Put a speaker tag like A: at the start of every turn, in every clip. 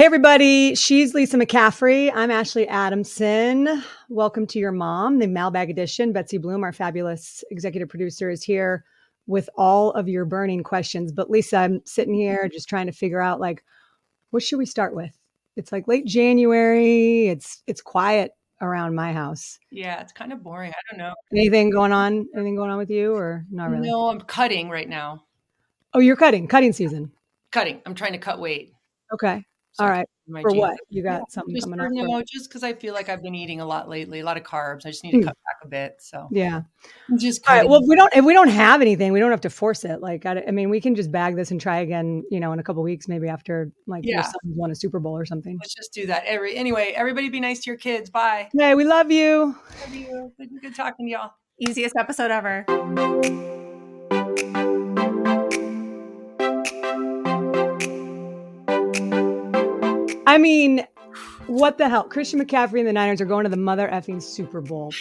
A: Hey, everybody. She's Lisa McCaffrey. I'm Ashley Adamson. Welcome to your mom, the Mailbag Edition. Betsy Bloom, our fabulous executive producer, is here with all of your burning questions. But Lisa, I'm sitting here just trying to figure out like, what should we start with? It's like late January. It's it's quiet around my house.
B: Yeah, it's kind of boring. I don't know.
A: Anything going on? Anything going on with you or not really?
B: No, I'm cutting right now.
A: Oh, you're cutting, cutting season.
B: Cutting. I'm trying to cut weight.
A: Okay.
B: So
A: All right.
B: my
A: For what? You got
B: Yeah,
A: something
B: Just
A: coming
B: for,
A: up?
B: you
A: or-
B: know, just because I feel like I've been eating a lot lately, a lot of carbs. I just need to
A: Hmm.
B: cut back a bit. So
A: Yeah.
B: Just
A: All right.
B: cutting.
A: Well, if we don't if we don't have anything, we don't have to force it. Like I, I mean, we can just bag this and try again. You know, in a couple weeks, maybe after like your
B: Yeah.
A: son won a Super Bowl or something.
B: Let's just do that. Every anyway, everybody be nice to your kids. Bye.
A: Hey, we love you.
B: Love you. Good, good talking to y'all.
C: Easiest episode ever.
A: I mean, what the hell? Christian McCaffrey and the Niners are going to the mother effing Super Bowl,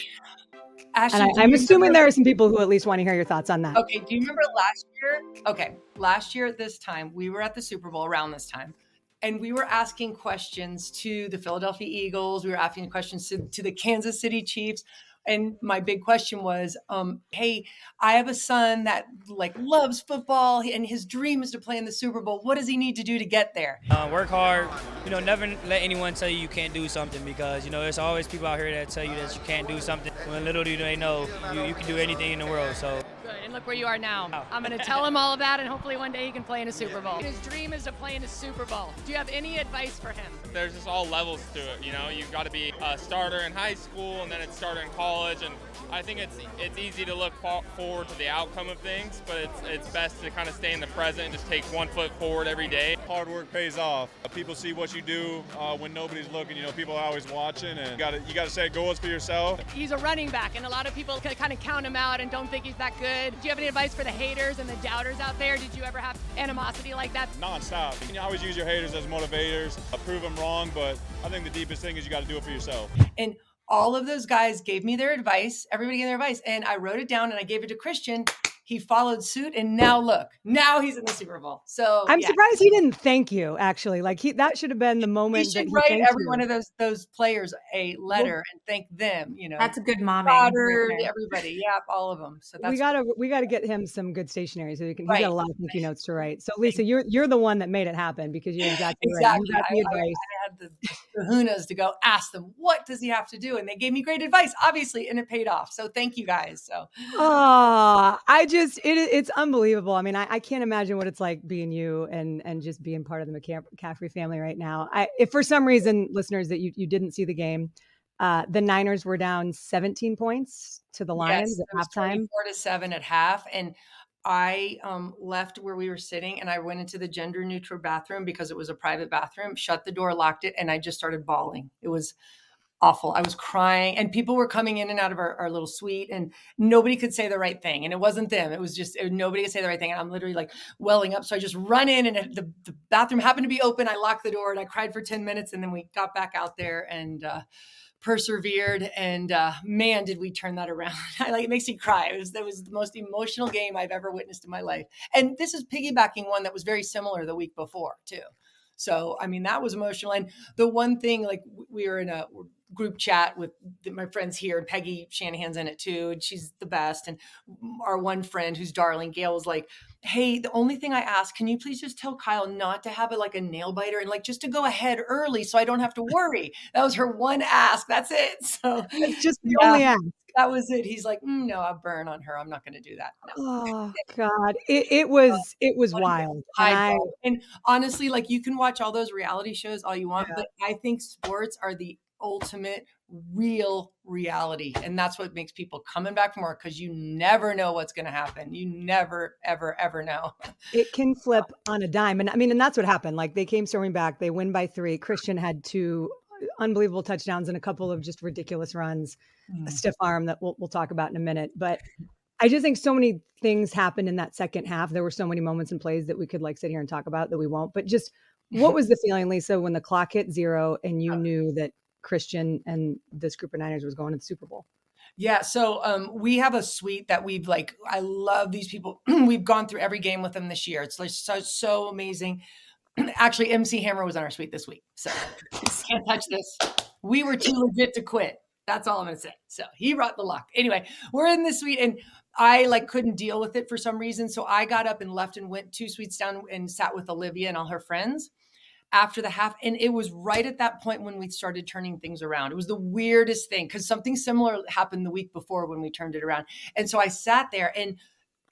B: Ashley,
A: and I, I'm assuming there are some people who at least want to hear your thoughts on that.
B: Okay, do you remember last year? Okay, last year at this time, we were at the Super Bowl around this time, and we were asking questions to the Philadelphia Eagles. We were asking questions to, to the Kansas City Chiefs. And my big question was, um, hey, I have a son that like loves football and his dream is to play in the Super Bowl. What does he need to do to get there?
D: Uh, work hard. You know, never let anyone tell you you can't do something because you know there's always people out here that tell you that you can't do something. When little do they know you, you can do anything in the world. So.
E: And look where you are now.
D: Oh.
E: I'm going to tell him all of that, and hopefully one day he can play in a Super Bowl. His dream is to play in a Super Bowl. Do you have any advice for him?
F: there's just all levels to it. You know, you've got to be a starter in high school, and then it's starter in college. And I think it's it's easy to look forward to the outcome of things, but it's it's best to kind of stay in the present and just take one foot forward every day.
G: Hard work pays off. Uh, People see what you do uh, when nobody's looking. You know, people are always watching, and you got to you got to set goals for yourself.
E: He's a running back, and a lot of people kind of count him out and don't think he's that good. Do you have any advice for the haters and the doubters out there? Did you ever have animosity like that?
G: Non-stop. You can always use your haters as motivators. Uh, prove them wrong, but I think the deepest thing is you got to do it for yourself.
B: And all of those guys gave me their advice. Everybody gave their advice. And I wrote it down and I gave it to Christian. He followed suit. And now look, now he's in the Super Bowl. So
A: I'm
B: yeah.
A: surprised he didn't thank you. Actually, like he that should have been the moment
B: He should
A: he
B: write
A: thanked
B: every
A: you.
B: one of those those players a letter and thank them. You know,
C: That's a good momming.
B: Goddard, everybody, yep, all of them. So that's
A: we gotta we gotta get him some good stationery so he can. He's
B: Right.
A: got a lot of thank you notes to write. So Lisa, you're you're the one that made it happen because you're exactly, right.
B: exactly.
A: You got the
B: I, I-
A: advice.
B: I had the kahunas to go ask them what does he have to do, and they gave me great advice, obviously, and it paid off. So thank you guys. So
A: Oh, I just it, it's unbelievable. I mean, I, I can't imagine what it's like being you and and just being part of the McCaffrey family right now. I, if for some reason, listeners, that you you didn't see the game, uh, the Niners were down 17 points to the Lions
B: Yes,
A: at halftime.
B: 24 to 7 at half and I um, left where we were sitting and I went into the gender neutral bathroom because it was a private bathroom, shut the door, locked it, and I just started bawling. It was awful. I was crying and people were coming in and out of our, our little suite and nobody could say the right thing. And it wasn't them. It was just it- nobody could say the right thing. And I'm literally like welling up. So I just run in and the, the bathroom happened to be open. I locked the door and I cried for 10 minutes and then we got back out there and uh, persevered and uh, man did we turn that around. I, like it makes me cry. It was that was the most emotional game i've ever witnessed in my life. And this is piggybacking one that was very similar the week before too. So i mean that was emotional. And the one thing like we were in a group chat with my friends here and peggy shanahan's in it too and she's the best. And our one friend who's darling gail was like hey the only thing i ask can you please just tell kyle not to have it like a nail biter and like just to go ahead early so i don't have to worry that was her one ask that's it so
A: It's just the
B: Yeah.
A: only act.
B: that was it he's like mm, no i'll burn on her i'm not going to do that no.
A: Oh God, it, it was it was wild. And I,
B: I, and honestly, like you can watch all those reality shows all you want,
A: Yeah.
B: but I think sports are the ultimate real reality. And that's what makes people coming back for more because you never know what's going to happen. You never, ever, ever know.
A: it can flip on a dime, and I mean, and that's what happened. Like they came storming back. They win by three. Christian had two unbelievable touchdowns and a couple of just ridiculous runs. a mm. stiff arm that we'll, we'll talk about in a minute. But I just think so many things happened in that second half. There were so many moments and plays that we could like sit here and talk about that we won't. But just what was the feeling, Lisa, when the clock hit zero and you knew that Christian and this group of Niners was going to the Super Bowl?
B: Yeah, so um, we have a suite that we've like. I love these people. we've gone through every game with them this year. It's like so, so amazing. actually, MC Hammer was on our suite this week, so can't touch this. We were too legit to quit. That's all I'm gonna say. So he brought the luck. Anyway, we're in the suite, and I like couldn't deal with it for some reason, so I got up and left and went two suites down and sat with Olivia and all her friends after the half. And it was right at that point when we started turning things around. It was the weirdest thing because something similar happened the week before when we turned it around. And so I sat there and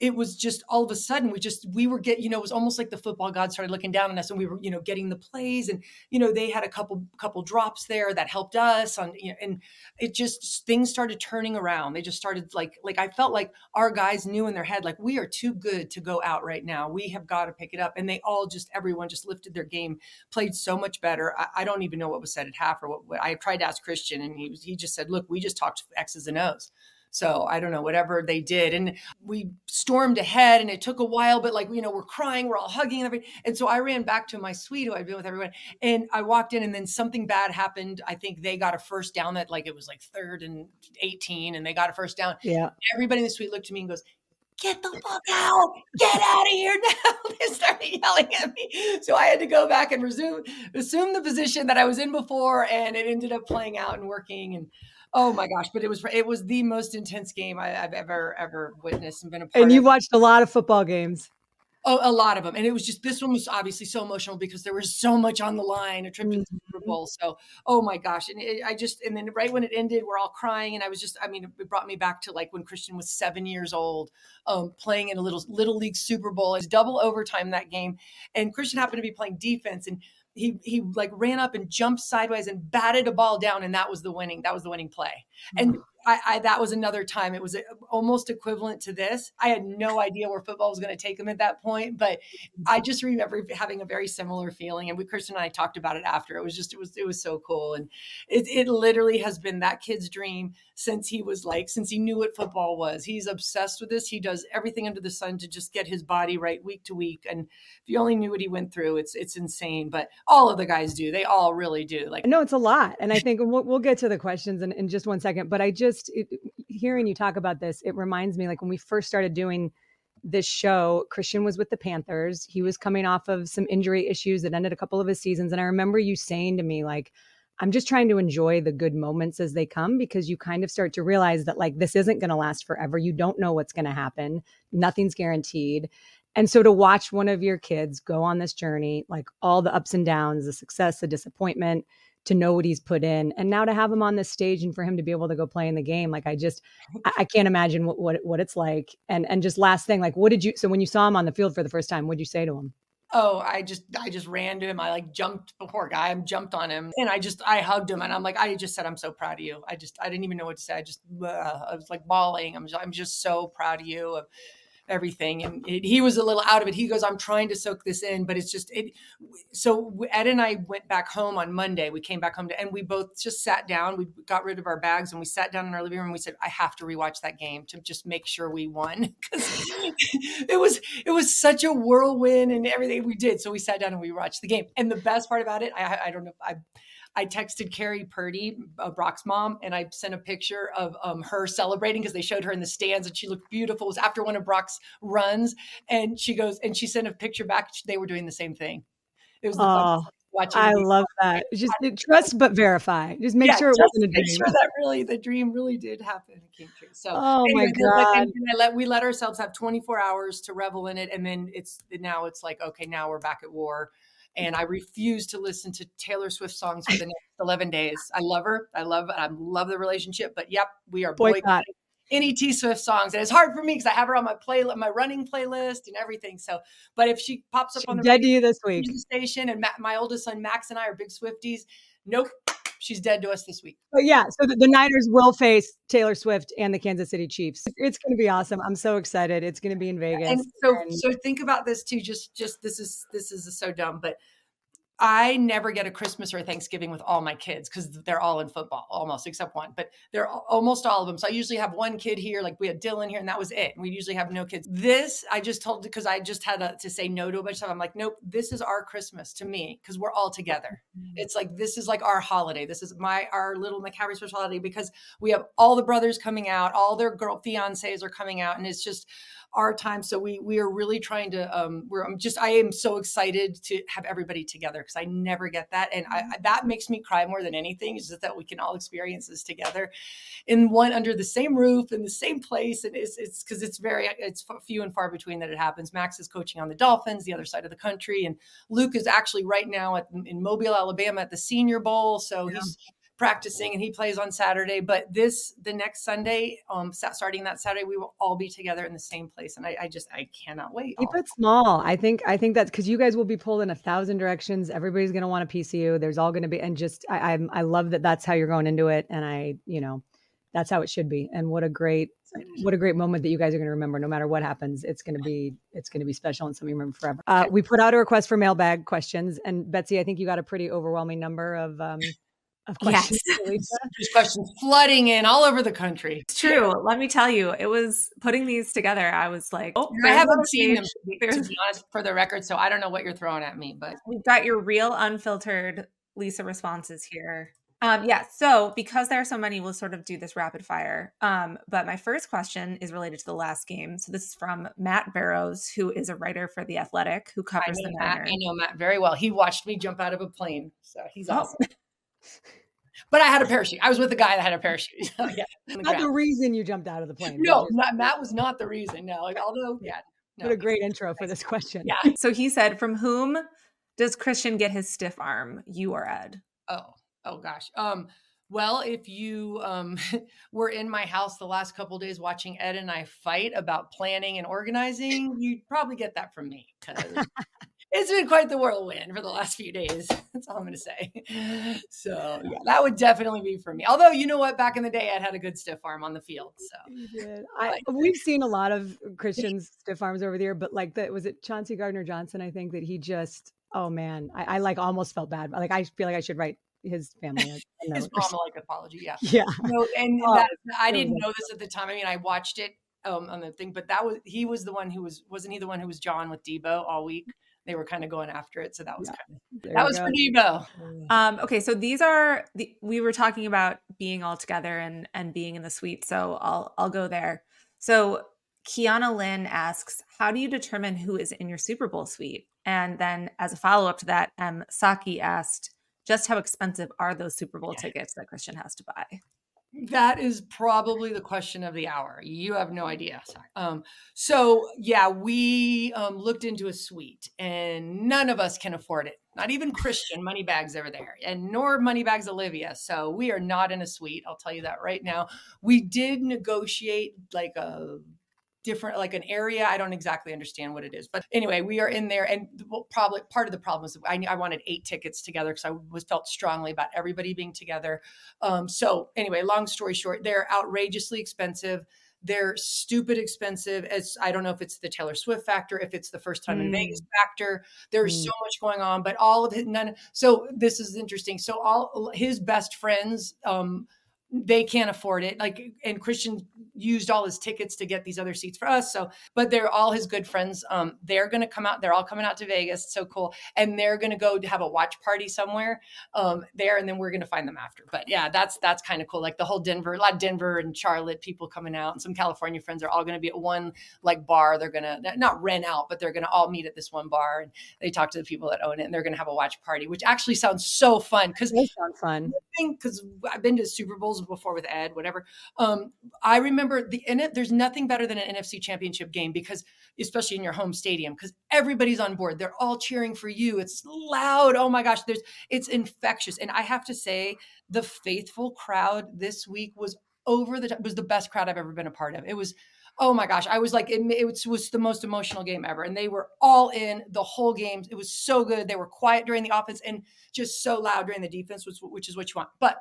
B: it was just all of a sudden we just we were get you know it was almost like the football god started looking down on us and we were you know getting the plays and you know they had a couple couple drops there that helped us on you know and it just things started turning around. They just started like like i felt like our guys knew in their head like we are too good to go out right now. We have got to pick it up. And they all just everyone just lifted their game played so much better. I, I don't even know what was said at half or what, what i tried to ask christian and he was he just said look we just talked x's and o's so I don't know, whatever they did. And we stormed ahead and it took a while, but like, you know, we're crying, we're all hugging and everything. And so I ran back to my suite who I'd been with everyone. And I walked in and then something bad happened. I think they got a first down that like it was like third and 18 and they got a first down.
A: Yeah.
B: Everybody in the suite looked at me and goes, get the fuck out, get out of here now. they started yelling at me. So I had to go back and resume, assume the position that I was in before. And it ended up playing out and working. And Oh my gosh! But it was it was the most intense game I, have ever ever witnessed and been a part.
A: And you
B: of.
A: watched a lot of football games.
B: Oh, a lot of them, and it was just this one was obviously so emotional because there was so much on the line, a trip to the Super
A: Mm-hmm.
B: Bowl. So, oh my gosh! And it, I just and then right when it ended, we're all crying, and I was just, I mean, it brought me back to like when Christian was seven years old, um, playing in a little little league Super Bowl. It's double overtime that game, and Christian happened to be playing defense, and he he like ran up and jumped sideways and batted a ball down and that was the winning that was the winning play. And mm-hmm. I, I that was another time it was almost equivalent to this i had no idea where football was going to take him at that point but i just remember having a very similar feeling and we kristen and i talked about it after it was just it was it was so cool and it, it literally has been that kid's dream since he was like since he knew what football was he's obsessed with this he does everything under the sun to just get his body right week to week and if you only knew what he went through it's it's insane but all of the guys do they all really do like
A: No, it's a lot. And I think we'll, we'll get to the questions in, in just one second. But I just, it, hearing you talk about this, it reminds me like when we first started doing this show, Christian was with the Panthers. He was coming off of some injury issues that ended a couple of his seasons. And I remember you saying to me, like, I'm just trying to enjoy the good moments as they come because you kind of start to realize that, like, this isn't going to last forever. You don't know what's going to happen, nothing's guaranteed. And so to watch one of your kids go on this journey, like all the ups and downs, the success, the disappointment, to know what he's put in, and now to have him on this stage and for him to be able to go play in the game, like I just, I, can't imagine what, what what it's like. And and just last thing, like what did you? So when you saw him on the field for the first time, what did you say to him?
B: oh i just i just ran to him i like jumped before guy i jumped on him and i just i hugged him and i'm like i just said i'm so proud of you i just i didn't even know what to say i just uh, i was like bawling i'm just, i'm just so proud of you of everything and it, he was a little out of it. He goes i'm trying to soak this in but it's just it so ed and i went back home on monday. We came back home to, and we both just sat down. We got rid of our bags and we sat down in our living room. And we said i have to rewatch that game to just make sure we won because it was it was such a whirlwind and everything we did. So we sat down and we watched the game. And the best part about it i i don't know i I texted Carrie Purdy, uh, Brock's mom, and I sent a picture of um, her celebrating because they showed her in the stands and she looked beautiful. It was after one of Brock's runs, and she goes and she sent a picture back. They were doing the same thing. It was the
A: Oh,
B: watching.
A: I love that. Just trust but verify. Just make
B: Yeah,
A: sure it wasn't a dream.
B: make sure that really the dream really did happen. It came true. So
A: Oh my
B: anyway,
A: God.
B: and let we let ourselves have 24 hours to revel in it, and then it's now it's like okay, now we're back at war. And I refuse to listen to Taylor Swift songs for the next 11 days. I love her. I love I love the relationship. But yep, we are
A: Boycott.
B: boycotting any T Swift songs. And it's hard for me because I have her on my play my running playlist and everything. So, but if she pops up on the
A: dead to you this week.
B: station and my oldest son Max and I are big Swifties, nope, she's dead to us this week.
A: But yeah, so the, the Niners will face Taylor Swift and the Kansas City Chiefs. It's going to be awesome. I'm so excited. It's going to be in Vegas.
B: and so
A: and-
B: so think about this too just just this is this is so dumb but I never get a Christmas or a Thanksgiving with all my kids because they're all in football, almost except one, but they're almost all of them. So I usually have one kid here, like we had Dylan here, and that was it. We usually have no kids. This I just told because I just had a, to say no to a bunch of stuff. I'm like, nope, this is our Christmas to me because we're all together. Mm-hmm. It's like this is like our holiday. This is my our little McCaffrey special holiday because we have all the brothers coming out, all their girl fiancés are coming out, and it's just our time. So we we are really trying to. Um, we're I'm just I am so excited to have everybody together because I never get that, and I, that makes me cry more than anything. Is just that we can all experience this together, in one under the same roof in the same place, and it's it's because it's very it's few and far between that it happens. Max is coaching on the Dolphins, the other side of the country, and Luke is actually right now at, in Mobile, Alabama, at the Senior Bowl. So yeah. he's practicing and he plays on Saturday. But this, the next Sunday, um, starting that Saturday, we will all be together in the same place. And I, I just, I cannot wait.
A: Keep it small. I think, I think that's because you guys will be pulled in a thousand directions. Everybody's going to want a PCU. There's all going to be, and just, I, I, I love that that's how you're going into it. And I, you know, that's how it should be. And what a great, what a great moment that you guys are going to remember. No matter what happens, it's going to be, it's going to be special and something you remember forever. Uh, we put out a request for mailbag questions, and Betsy, I think you got a pretty overwhelming number of um, of questions.
B: Yes. There's questions flooding in all over the country.
C: It's true. Let me tell you, it was putting these together. I was like,
B: oh, I haven't seen them to be honest for the record, so I don't know what you're throwing at me, but
C: we've got your real unfiltered Lisa responses here. Um, yeah, so because there are so many, we'll sort of do this rapid fire. Um, but my first question is related to the last game. So this is from Matt Barrows, who is a writer for The Athletic, who covers the
B: Matt, I know Matt very well. He watched me jump out of a plane, so he's oh. awesome. But I had a parachute. I was with a guy that had a parachute.
A: yeah, the not the reason you jumped out of the plane.
B: No, not, Matt was not the reason. No, like although yeah.
A: No. What a great intro for this question.
C: Yeah. So he said, "From whom does Christian get his stiff arm? You or Ed?"
B: Oh, oh gosh. Um, well, if you um, were in my house the last couple days watching Ed and I fight about planning and organizing, you'd probably get that from me because it's been quite the whirlwind for the last few days. That's all I'm going to say. So yeah, that would definitely be for me. Although you know what, back in the day, I had a good stiff arm on the field. So
A: I, we've seen a lot of Christian's stiff arms over there, but like that was it Chauncey Gardner Johnson. I think that he just oh man, I, I like almost felt bad. Like I feel like I should write his family
B: his mom like apology. Yeah,
A: yeah.
B: No, and oh, that, I didn't know this at the time. I mean, I watched it um, on the thing, but that was he was the one who was wasn't he the one who was John with Deebo all week? They were kind of going after it. So that was yeah. kind of that was go. for Deebo.
C: Um, okay, so these are the we were talking about being all together and and being in the suite. So I'll I'll go there. So Kiana Lynn asks, how do you determine who is in your Super Bowl suite? And then as a follow up to that, um, Saki asked, just how expensive are those Super Bowl tickets that Christian has to buy?
B: That is probably the question of the hour. You have no idea. Sorry. Um, so yeah, we um, looked into a suite, and none of us can afford it. Not even Christian money bags over there, and nor money bags Olivia. So we are not in a suite. I'll tell you that right now. We did negotiate like a different like an area i don't exactly understand what it is. But anyway we are in there and probably part of the problem is i, I wanted eight tickets together because i was felt strongly about everybody being together. Um, so anyway long story short they're outrageously expensive. They're stupid expensive. As i don't know if it's the taylor swift factor if it's the first time mm. in vegas factor. There's mm. so much going on but all of it none so this is interesting. So all his best friends um they can't afford it like and christian used all his tickets to get these other seats for us so but they're all his good friends um they're gonna come out they're all coming out to vegas so cool and they're gonna go to have a watch party somewhere um there and then we're gonna find them after but yeah that's that's kind of cool like the whole denver a lot of denver and charlotte people coming out and some california friends are all gonna be at one like bar they're gonna not rent out but they're gonna all meet at this one bar and they talk to the people that own it and they're gonna have a watch party which actually sounds so fun because
A: they sound fun.
B: Because i've been to super bowls before with Ed, whatever. Um, I remember the in it. There's nothing better than an NFC Championship game because, especially in your home stadium, because everybody's on board. They're all cheering for you. It's loud. Oh my gosh, there's it's infectious. And I have to say, the faithful crowd this week was over the was the best crowd I've ever been a part of. It was oh my gosh i was like it, it, was the most emotional game ever and they were all in the whole game it was so good they were quiet during the offense and just so loud during the defense which, which is what you want but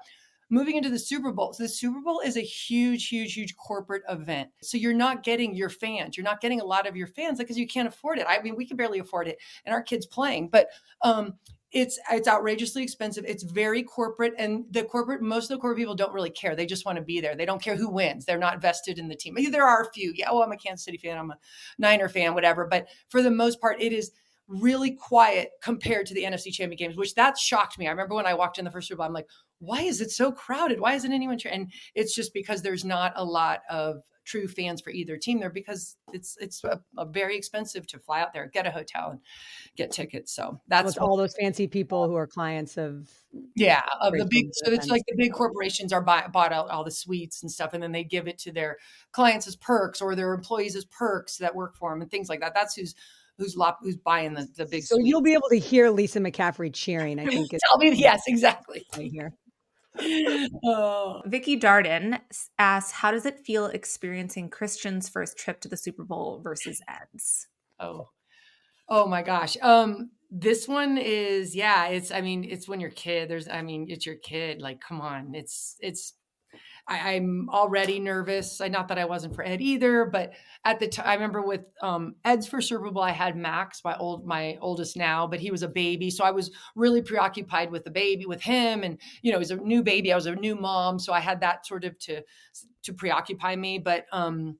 B: moving into the Super Bowl. So the Super Bowl is a huge, huge, huge corporate event. So you're not getting your fans. You're not getting a lot of your fans because you can't afford it. I mean, we can barely afford it, and our kids playing, but um, it's it's outrageously expensive. It's very corporate, and the corporate most of the corporate people don't really care. They just want to be there. They don't care who wins. They're not vested in the team. There are a few. Yeah, oh, I'm a Kansas City fan. I'm a Niner fan, whatever. But for the most part, it is really quiet compared to the NFC Champion games, which that shocked me. I remember when I walked in the first Bowl, I'm like, why is it so crowded? Why isn't anyone? Tra-? And it's just because there's not a lot of true fans for either team there because it's it's a, a very expensive to fly out there, get a hotel, and get tickets. So that's
A: With all those fancy people who are clients of
B: yeah of the big. So it's like the big corporations are buy, bought out all the suites and stuff, and then they give it to their clients as perks or their employees as perks that work for them and things like that. That's who's who's lop, who's buying the the big.
A: So
B: suite.
A: you'll be able to hear Lisa McCaffrey cheering. I think
B: tell me yes exactly.
A: right here.
B: Oh.
C: Vicky Darden asks, "How does it feel experiencing Christian's first trip to the Super Bowl versus Ed's?"
B: Oh, oh my gosh. Um, this one is yeah. It's I mean, it's when you're kid. There's I mean, it's your kid. Like, come on. It's it's. I, I'm already nervous. I not that I wasn't for Ed either, but at the time, I remember with um, Ed's first Super Bowl, I had Max, my old my oldest now, but he was a baby, so I was really preoccupied with the baby, with him, and you know, he was a new baby. I was a new mom, so I had that sort of to to preoccupy me. But um,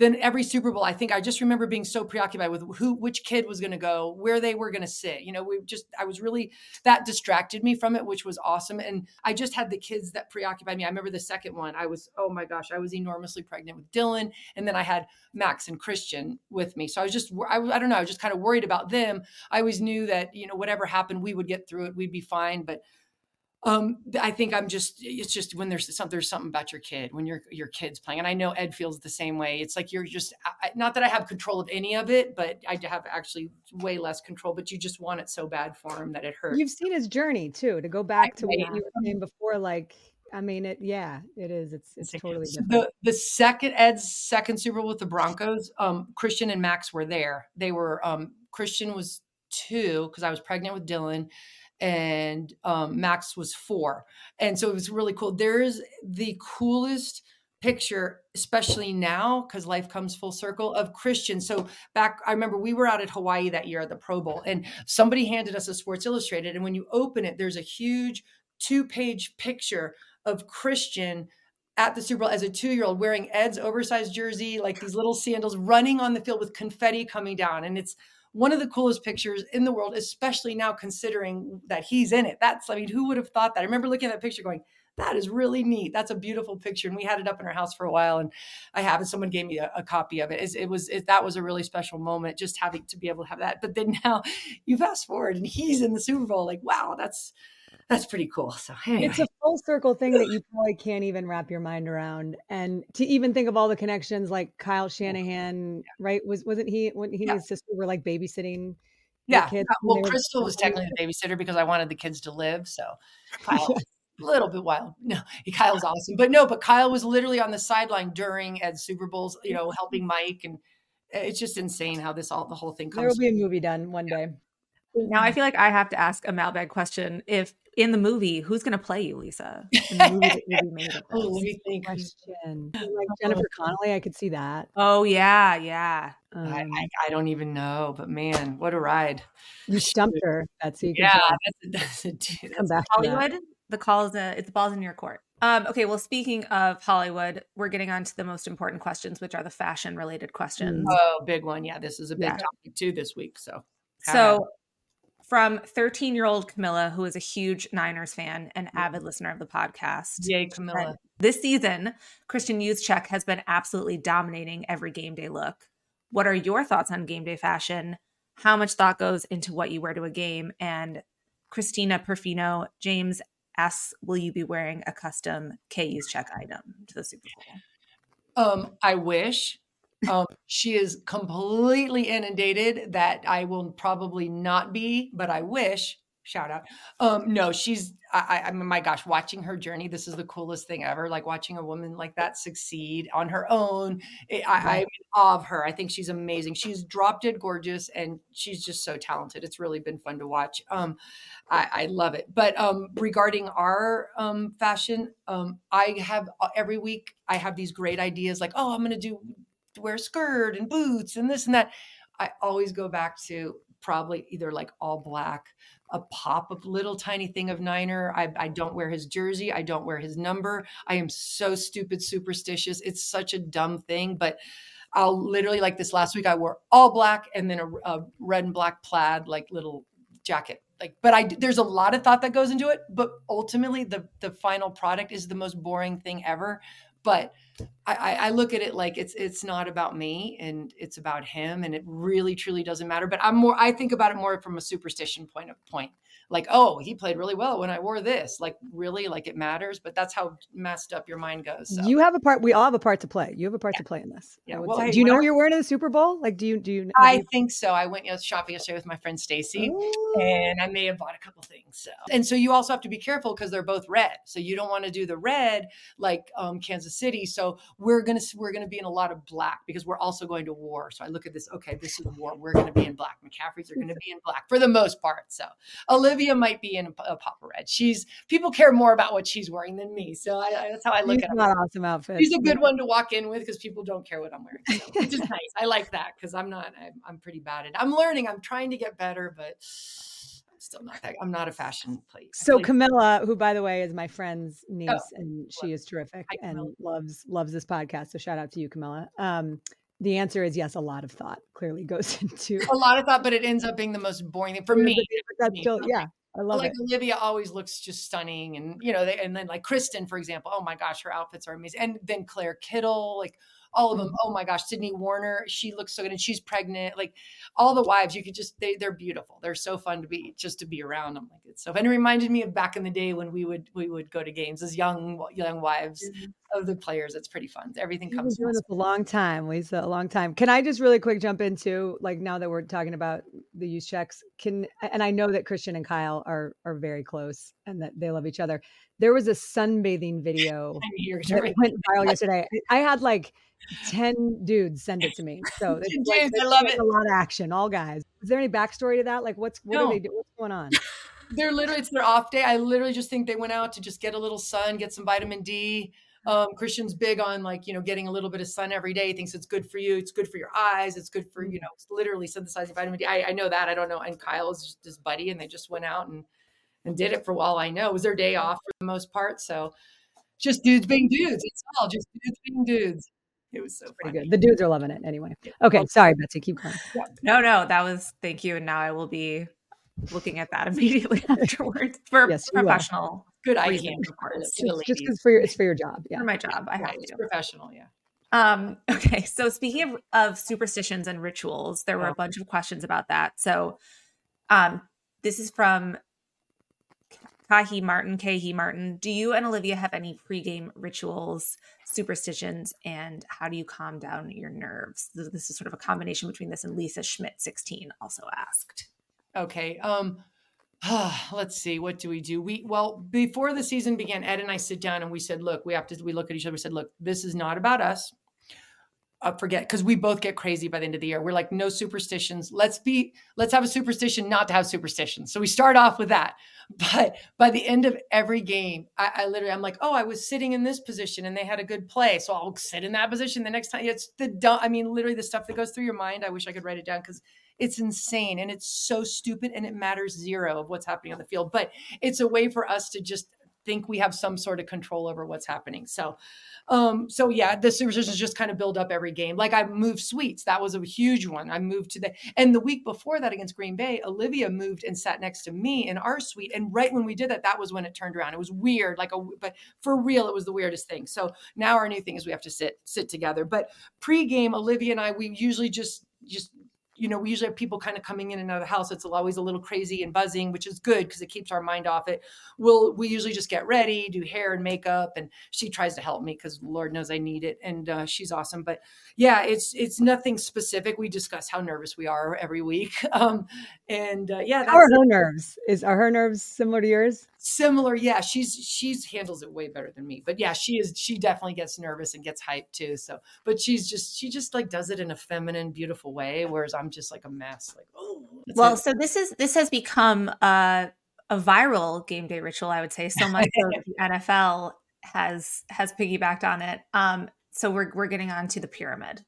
B: then every Super Bowl, I think I just remember being so preoccupied with who, which kid was going to go, where they were going to sit. You know, we just, I was really, that distracted me from it, which was awesome. And I just had the kids that preoccupied me. I remember the second one, I was, oh my gosh, I was enormously pregnant with Dylan. And then I had Max and Christian with me. So I was just, I, I don't know, I was just kind of worried about them. I always knew that, you know, whatever happened, we would get through it, we'd be fine. But um i think i'm just it's just when there's something there's something about your kid when your your kid's playing and i know ed feels the same way it's like you're just I, not that i have control of any of it but i have actually way less control but you just want it so bad for him that it hurts
A: You've seen his journey too. To go back to what
B: Yeah.
A: you were saying before, like I mean, it. Yeah, it is. It's it's totally different.
B: the the second Ed's second Super Bowl with the Broncos, um, Christian and Max were there. They were um, Christian was two because I was pregnant with Dylan, and um, Max was four, and so it was really cool. There's the coolest picture, especially now because life comes full circle of Christian. So back, I remember we were out at Hawaii that year at the Pro Bowl, and somebody handed us a Sports Illustrated, and when you open it, there's a huge two-page picture of Christian at the Super Bowl as a two year old wearing Ed's oversized jersey, like these little sandals, running on the field with confetti coming down. And it's one of the coolest pictures in the world, especially now considering that he's in it. That's, I mean, who would have thought that? I remember looking at that picture going, that is really neat. That's a beautiful picture. And we had it up in our house for a while and I have it. Someone gave me a, a copy of it. It's- It, was, it, that was a really special moment just having to be able to have that. But then now you fast forward and he's in the Super Bowl. Like, wow, that's, that's pretty cool. So anyway.
A: It's a full circle thing that you probably can't even wrap your mind around, and to even think of all the connections, like Kyle Shanahan, right? Was wasn't he when he
B: Yeah.
A: and his sister were like babysitting? the
B: Yeah.
A: kids
B: uh, Well, Krystal was technically the babysitter because I wanted the kids to live. So Kyle a little bit wild. No, Kyle's awesome. But no, but Kyle was literally on the sideline during Ed's Super Bowls, you know, helping Mike. And uh, it's just insane how this all, the whole thing comes.
A: There will be a movie done one day.
C: Now I feel like I have to ask a mailbag question. If in the movie, who's going to play you, Lisa? In the movie that made
B: Oh, let me think.
A: Question like Jennifer Connelly, I could see that.
C: Oh yeah, yeah.
B: I,
A: Um,
B: I, I don't even know, but man, what a ride.
A: you stumped her. That's you can
B: Yeah,
A: tell.
B: that's, that's a dude.
A: come back.
C: Hollywood. The call is a, it's the balls in your court. Um, okay, well, speaking of Hollywood, we're getting on to the most important questions, which are the fashion related questions.
B: oh, big one. Yeah, this is a big
C: Yeah.
B: topic too this week. So,
C: So, from 13 year old Camilla, who is a huge Niners fan and avid listener of the podcast,
B: yay, Camilla.
C: this season, Kristin Juszczyk has been absolutely dominating every game day look. What are your thoughts on game day fashion? How much thought goes into what you wear to a game? And Christina Perfino, James asks, Will you be wearing a custom K Youthcheck item to the Super Bowl?
B: Um, I wish. Um, she is completely inundated that I will probably not be, but I wish. Shout out. Um, no, she's. I, I mean, my gosh, watching her journey. This is the coolest thing ever. Like watching a woman like that succeed on her own. It, I, I'm in awe of her. I think she's amazing. She's dropped it gorgeous, and she's just so talented. It's really been fun to watch. Um, I, I love it. But um, regarding our um, fashion, um, I have uh, every week I have these great ideas like, oh, I'm going to do wear a skirt and boots and this and that. I always go back to probably either like all black, a pop of little tiny thing of Niner. I, I don't wear his jersey. I don't wear his number. I am so stupid superstitious. It's such a dumb thing, but I'll literally like this last week. I wore all black and then a, a red and black plaid like little jacket. Like, but I there's a lot of thought that goes into it. But ultimately, the the final product is the most boring thing ever. But I, I look at it like it's it's not about me and it's about him and it really truly doesn't matter but i'm more i think about it more from a superstition point of point like, oh, he played really well when I wore this. Like, really, like it matters. But that's how messed up your mind goes. So.
A: You have a part. We all have a part to play. You have a part yeah. to play in this. Yeah. Well, hey, do you know what you're wearing in the Super Bowl? Like, do you do you?
B: I
A: you...
B: think so. I went you know, shopping yesterday with my friend Stacy, and I may have bought a couple things. So, and so you also have to be careful because they're both red. So you don't want to do the red like um, Kansas City. So we're gonna we're gonna be in a lot of black because we're also going to war. So I look at this. Okay, this is the war. We're gonna be in black. McCaffrey's are gonna be in black for the most part. So Olivia might be in a Papa Red. She's people care more about what she's wearing than me, so I, I, that's how I look she's at
A: it. awesome outfit.
B: She's a good one to walk in with because people don't care what I'm wearing, so, which is nice. I like that because I'm not. I'm, I'm pretty bad at. It. I'm learning. I'm trying to get better, but still not that. I'm not a fashion plate.
A: So Camilla, who by the way is my friend's niece, oh, and she is terrific and loves loves this podcast. So shout out to you, Camilla. Um, the answer is yes. A lot of thought clearly goes into
B: a lot of thought, but it ends up being the most boring thing for me.
A: That's still, yeah, I love
B: like
A: it.
B: Olivia always looks just stunning, and you know, they, and then like Kristin, for example. Oh my gosh, her outfits are amazing, and then Claire Kittle, like all of them. Oh my gosh, Sydney Warner, she looks so good, and she's pregnant. Like all the wives, you could just they they're beautiful. They're so fun to be just to be around. I'm like it's so. And it reminded me of back in the day when we would we would go to games as young young wives mm-hmm. of the players. It's pretty fun. Everything comes.
A: Doing this a long time, Lisa. A long time. Can I just really quick jump into like now that we're talking about the Juszczyks? Can and I know that Christian and Kyle are are very close and that they love each other. There was a sunbathing video that went viral yesterday. I had like 10 dudes send it to me. So it's dudes,
B: like, I love it.
A: A lot of action, all guys. Is there any backstory to that? Like what's what no. are they doing? What's going on?
B: They're literally it's their off day. I literally just think they went out to just get a little sun, get some vitamin D. Mm-hmm. Um, Christian's big on like, you know, getting a little bit of sun every day. He thinks it's good for you. It's good for your eyes. It's good for, mm-hmm. you know, literally synthesizing vitamin D. I, I know that. I don't know. And Kyle is just his buddy and they just went out and, and did it for all I know. It was their day mm-hmm. off for the most part. So just dudes being dudes. It's all just dudes being dudes. It was so
A: pretty funny. good. The dudes are loving it anyway. Okay, sorry, Betsy, keep going.
C: No, no, that was thank you. And now I will be looking at that immediately afterwards for yes, professional.
B: Good idea, of course.
A: Just because for your it's for your job. Yeah.
C: For my job. I have
B: to. professional, yeah.
C: Um, okay, so speaking of, of superstitions and rituals, there were a bunch of questions about that. So um this is from Kahi Martin, Kahi Martin. Do you and Olivia have any pregame rituals, superstitions, and how do you calm down your nerves? This is sort of a combination between this and Lisa Schmidt, 16, also asked.
B: Okay. Um, let's see. What do we do? We well before the season began, Ed and I sit down and we said, look, we have to. We look at each other. We said, look, this is not about us uh, forget because we both get crazy by the end of the year. We're like, no superstitions. Let's be, let's have a superstition not to have superstitions. So we start off with that. But by the end of every game, I, I literally, I'm like, oh, I was sitting in this position and they had a good play. So I'll sit in that position the next time. It's the I mean, literally the stuff that goes through your mind. I wish I could write it down because it's insane and it's so stupid and it matters zero of what's happening on the field. But it's a way for us to just think we have some sort of control over what's happening. So, um, so yeah, the superstitions just kind of build up every game. Like I moved suites, that was a huge one. I moved to the and the week before that against Green Bay, Olivia moved and sat next to me in our suite. And right when we did that, that was when it turned around. It was weird, like a but for real, it was the weirdest thing. So now our new thing is we have to sit sit together. But pre-game, Olivia and I, we usually just just you know, we usually have people kind of coming in and out of the house. It's always a little crazy and buzzing, which is good because it keeps our mind off it. We'll we usually just get ready, do hair and makeup, and she tries to help me because Lord knows I need it, and uh, she's awesome. But yeah, it's it's nothing specific. We discuss how nervous we are every week, um, and uh, yeah,
A: how are her nerves? Is are her nerves similar to yours?
B: Similar, yeah. She's she's handles it way better than me, but yeah, she is. She definitely gets nervous and gets hyped too. So, but she's just she just like does it in a feminine, beautiful way, whereas I'm just like a mess. Like, oh.
C: Well, it. so this is this has become a a viral game day ritual. I would say so much so the NFL has has piggybacked on it. Um, so we're we're getting on to the pyramid.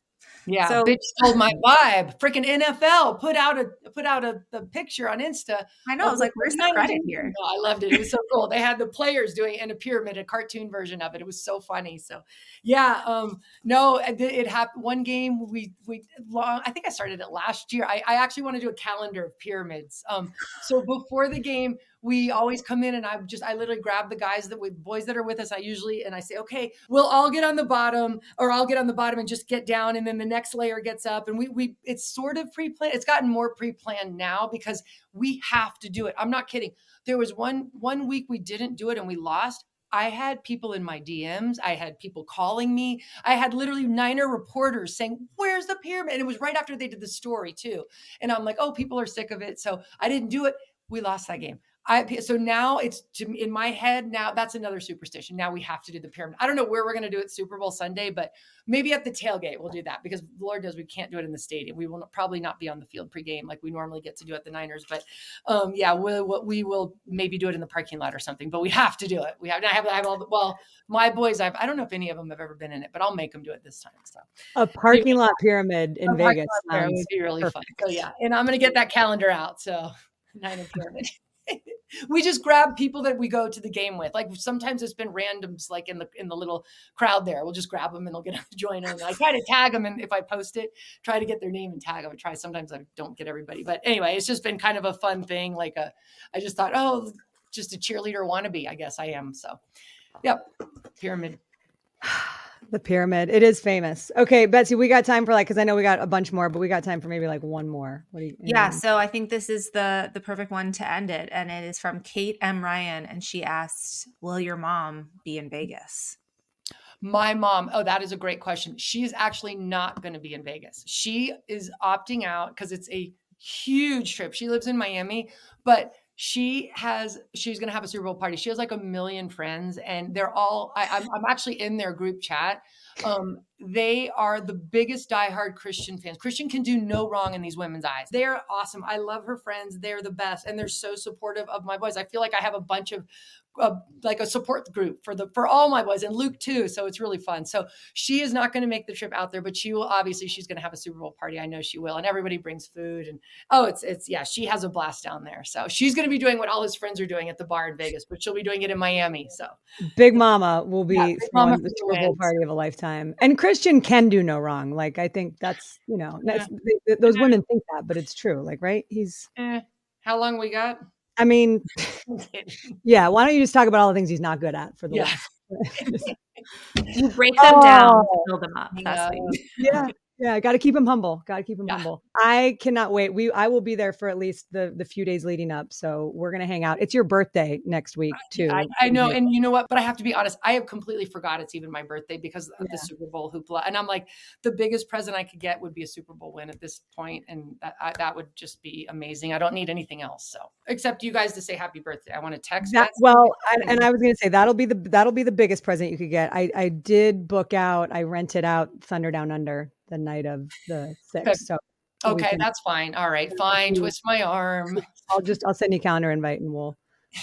B: Yeah, so, bitch stole my vibe. Freaking NFL put out a put out a, a picture on Insta.
C: I know. I was like, "Where's the credit here?"
B: I loved it. It was so cool. They had the players doing in a pyramid, a cartoon version of it. It was so funny. So, yeah. Um, no, it, it happened. One game we we long. I think I started it last year. I, I actually want to do a calendar of pyramids. Um, so before the game, we always come in and I just I literally grab the guys that with boys that are with us. I usually and I say, okay, we'll all get on the bottom, or I'll get on the bottom and just get down, and then the next layer gets up. And we we it's sort of pre-planned. It's gotten more pre-planned now because we have to do it. I'm not kidding. There was one one week we didn't do it and we lost. I had people in my DMs. I had people calling me. I had literally Niner reporters saying, Where's the pyramid? And it was right after they did the story, too. And I'm like, Oh, people are sick of it. So I didn't do it. We lost that game. I so now it's to, in my head now that's another superstition. Now we have to do the pyramid. I don't know where we're going to do it Super Bowl Sunday, but maybe at the tailgate we'll do that because the Lord knows we can't do it in the stadium. We will probably not be on the field pregame like we normally get to do at the Niners. But um, yeah, we'll, we will maybe do it in the parking lot or something. But we have to do it. We have. I have. I have all. The, well, my boys. I've. I don't know if any of them have ever been in it, but I'll make them do it this time. So
A: a parking lot pyramid in Vegas
B: would be really perfect. fun. So yeah, and I'm going to get that calendar out. So Niner pyramid. we just grab people that we go to the game with. Like sometimes it's been randoms, like in the in the little crowd there. We'll just grab them and they'll get to join them. And I try to tag them, and if I post it, try to get their name and tag them. I try. Sometimes I don't get everybody, but anyway, it's just been kind of a fun thing. Like a, I just thought, oh, just a cheerleader wannabe. I guess I am. So, yep, pyramid.
A: The pyramid. It is famous. Okay, Betsy, we got time for like because I know we got a bunch more, but we got time for maybe like one more. What do you?
C: Yeah, so I think this is the the perfect one to end it, and it is from Kate M Ryan, and she asked, "Will your mom be in Vegas?"
B: My mom. Oh, that is a great question. She's actually not going to be in Vegas. She is opting out because it's a huge trip. She lives in Miami, but she has she's going to have a super bowl party. She has like a million friends and they're all I, am I'm, I'm actually in their group chat. Um, they are the biggest diehard christian fans. Christian can do no wrong in these women's eyes. They're awesome. I love her friends. They're the best and they're so supportive of my boys. I feel like i have a bunch of a, like a support group for the for all my boys and Luke too. So it's really fun. So she is not going to make the trip out there, but she will obviously she's going to have a Super Bowl party. I know she will, and everybody brings food and oh, it's it's yeah, she has a blast down there. So she's going to be doing what all his friends are doing at the bar in Vegas, but she'll be doing it in Miami. So
A: Big Mama will be yeah, Mama the Super Bowl party of a lifetime, and Christian can do no wrong. Like I think that's you know that's, yeah. those women think that, but it's true. Like right, he's.
B: Eh. How long we got?
A: I mean, yeah. Why don't you just talk about all the things he's not good at for the yeah.
C: you break them oh, down, build them up. That's
A: yeah. Yeah, got to keep him humble. Got to keep him yeah. humble. I cannot wait. We I will be there for at least the the few days leading up. So we're gonna hang out. It's your birthday next week too.
B: I, I know, and you know what? But I have to be honest. I have completely forgot it's even my birthday because of yeah. the Super Bowl hoopla. And I'm like, the biggest present I could get would be a Super Bowl win at this point, and that I, that would just be amazing. I don't need anything else. So except you guys to say happy birthday. I want to text
A: that. Well, and, and I was gonna say that'll be the that'll be the biggest present you could get. I I did book out. I rented out Thunder Down Under the night of the sixth. So
B: okay, can, that's fine. All right, fine. Twist my arm.
A: I'll just I'll send you a calendar invite and we'll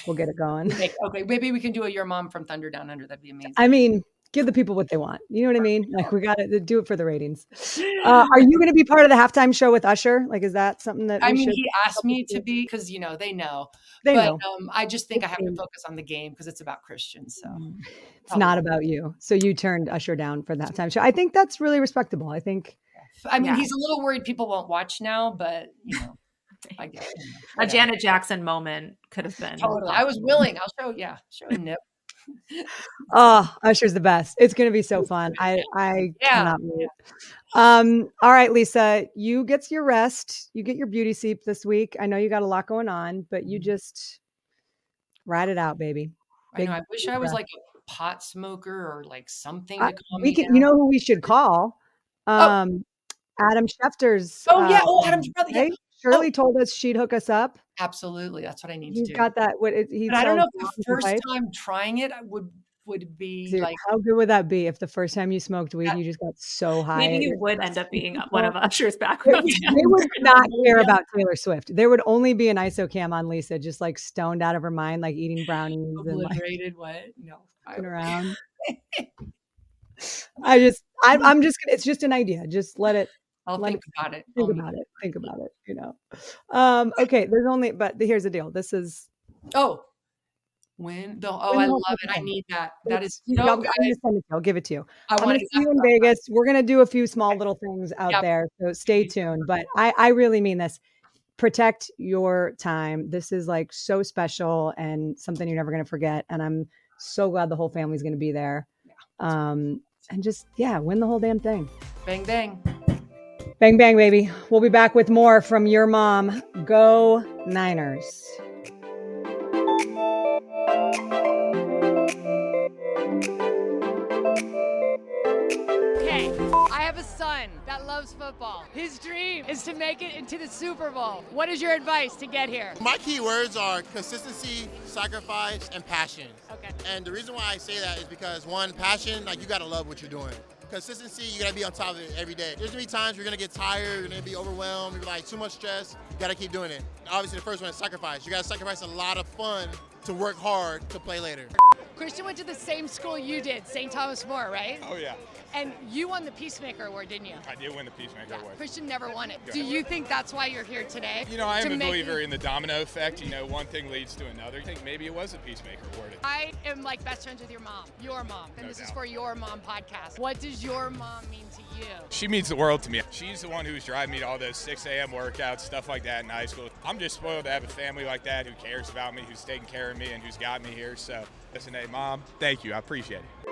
A: we'll get it going.
B: okay, maybe we can do a your mom from Thunder Down Under. That'd be amazing.
A: I mean, give the people what they want. You know what I mean? Like we got to do it for the ratings. Uh, are you going to be part of the halftime show with Usher? Like, is that something that
B: I mean? He asked me to be because you know they know. They but, know. Um, I just think I have to focus on the game because it's about Christians. So mm.
A: it's not about you. So you turned Usher down for the halftime show. I think that's really respectable. I think.
B: I mean, yeah. he's a little worried people won't watch now, but you know. I
C: guess, a Janet Jackson moment could have been.
B: Totally. I was willing. I'll show, yeah, show a nip
A: oh, Usher's the best. It's going to be so fun. I I yeah. cannot wait. Um, all right, Lisa, you get your rest. You get your beauty sleep this week. I know you got a lot going on, but you mm-hmm. just ride it out, baby.
B: Big, I know. I wish I was like a pot smoker or like something. Uh,
A: we can. Down. You know who we should call? Oh. Um, oh. Adam Schefter's.
B: Oh yeah. Oh, Adam's brother. Yeah. Oh.
A: Shirley oh. told us she'd hook us up.
B: Absolutely, that's what I need
A: he's
B: to
A: do. got that. What
B: he's. I don't know if the first time trying it I would would be Dude, like
A: how good would that be if the first time you smoked weed you just got so high
C: maybe you would end up being uh, one of usher's background
A: they would not care yeah. about taylor swift there would only be an isocam on lisa just like stoned out of her mind like eating brownies
B: obliterated and like, what
A: no around i just I, i'm just it's just an idea just let it
B: I'll
A: Let
B: think about it.
A: Think about it. Think about it. You know. Um, okay. There's only, but here's the deal. This is.
B: Oh. When the oh, when I love it. I need that. That is so
A: I'm, I'm gonna send it to you. I'll give it to you. I am gonna see you in Vegas. We're gonna do a few small little things out yep. there. So stay tuned. But I, I really mean this. protect your time. This is like so special and something you're never going to forget. And I'm so glad the whole family's going to be there. Um, and just, yeah, win the whole damn thing.
B: Bang, bang.
A: Bang, bang, baby. We'll be back with more from your mom. Go Niners.
E: Okay, I have a son that loves football. His dream is to make it into the Super Bowl. What is your advice to get here?
H: My key words are consistency, sacrifice, and passion.
E: Okay.
H: And the reason why I say that is because one, passion, like you gotta love what you're doing. Consistency, you gotta be on top of it every day. There's gonna be times you're gonna get tired, you're gonna be overwhelmed, you're like too much stress. You gotta keep doing it. Obviously, the first one is sacrifice. You gotta sacrifice a lot of fun to work hard to play later.
E: Christian went to the same school you did, St. Thomas More, right?
G: Oh yeah,
E: And you won the Peacemaker Award, didn't you?
G: I did win the Peacemaker Award.
E: Christian never won it. Do you think that's why you're here today?
G: You know, I am a believer in the domino effect. You know, one thing leads to another. I think maybe it was a Peacemaker Award.
E: I am like best friends with your mom, your mom, and
G: No
E: this is for your mom podcast. What does your mom mean to you?
G: She means the world to me. She's the one who's driving me to all those 6 a.m. workouts, stuff like that in high school. I'm just spoiled to have a family like that who cares about me, who's taking care of me and who's got me here. So, listen, hey, mom, thank you. I appreciate it.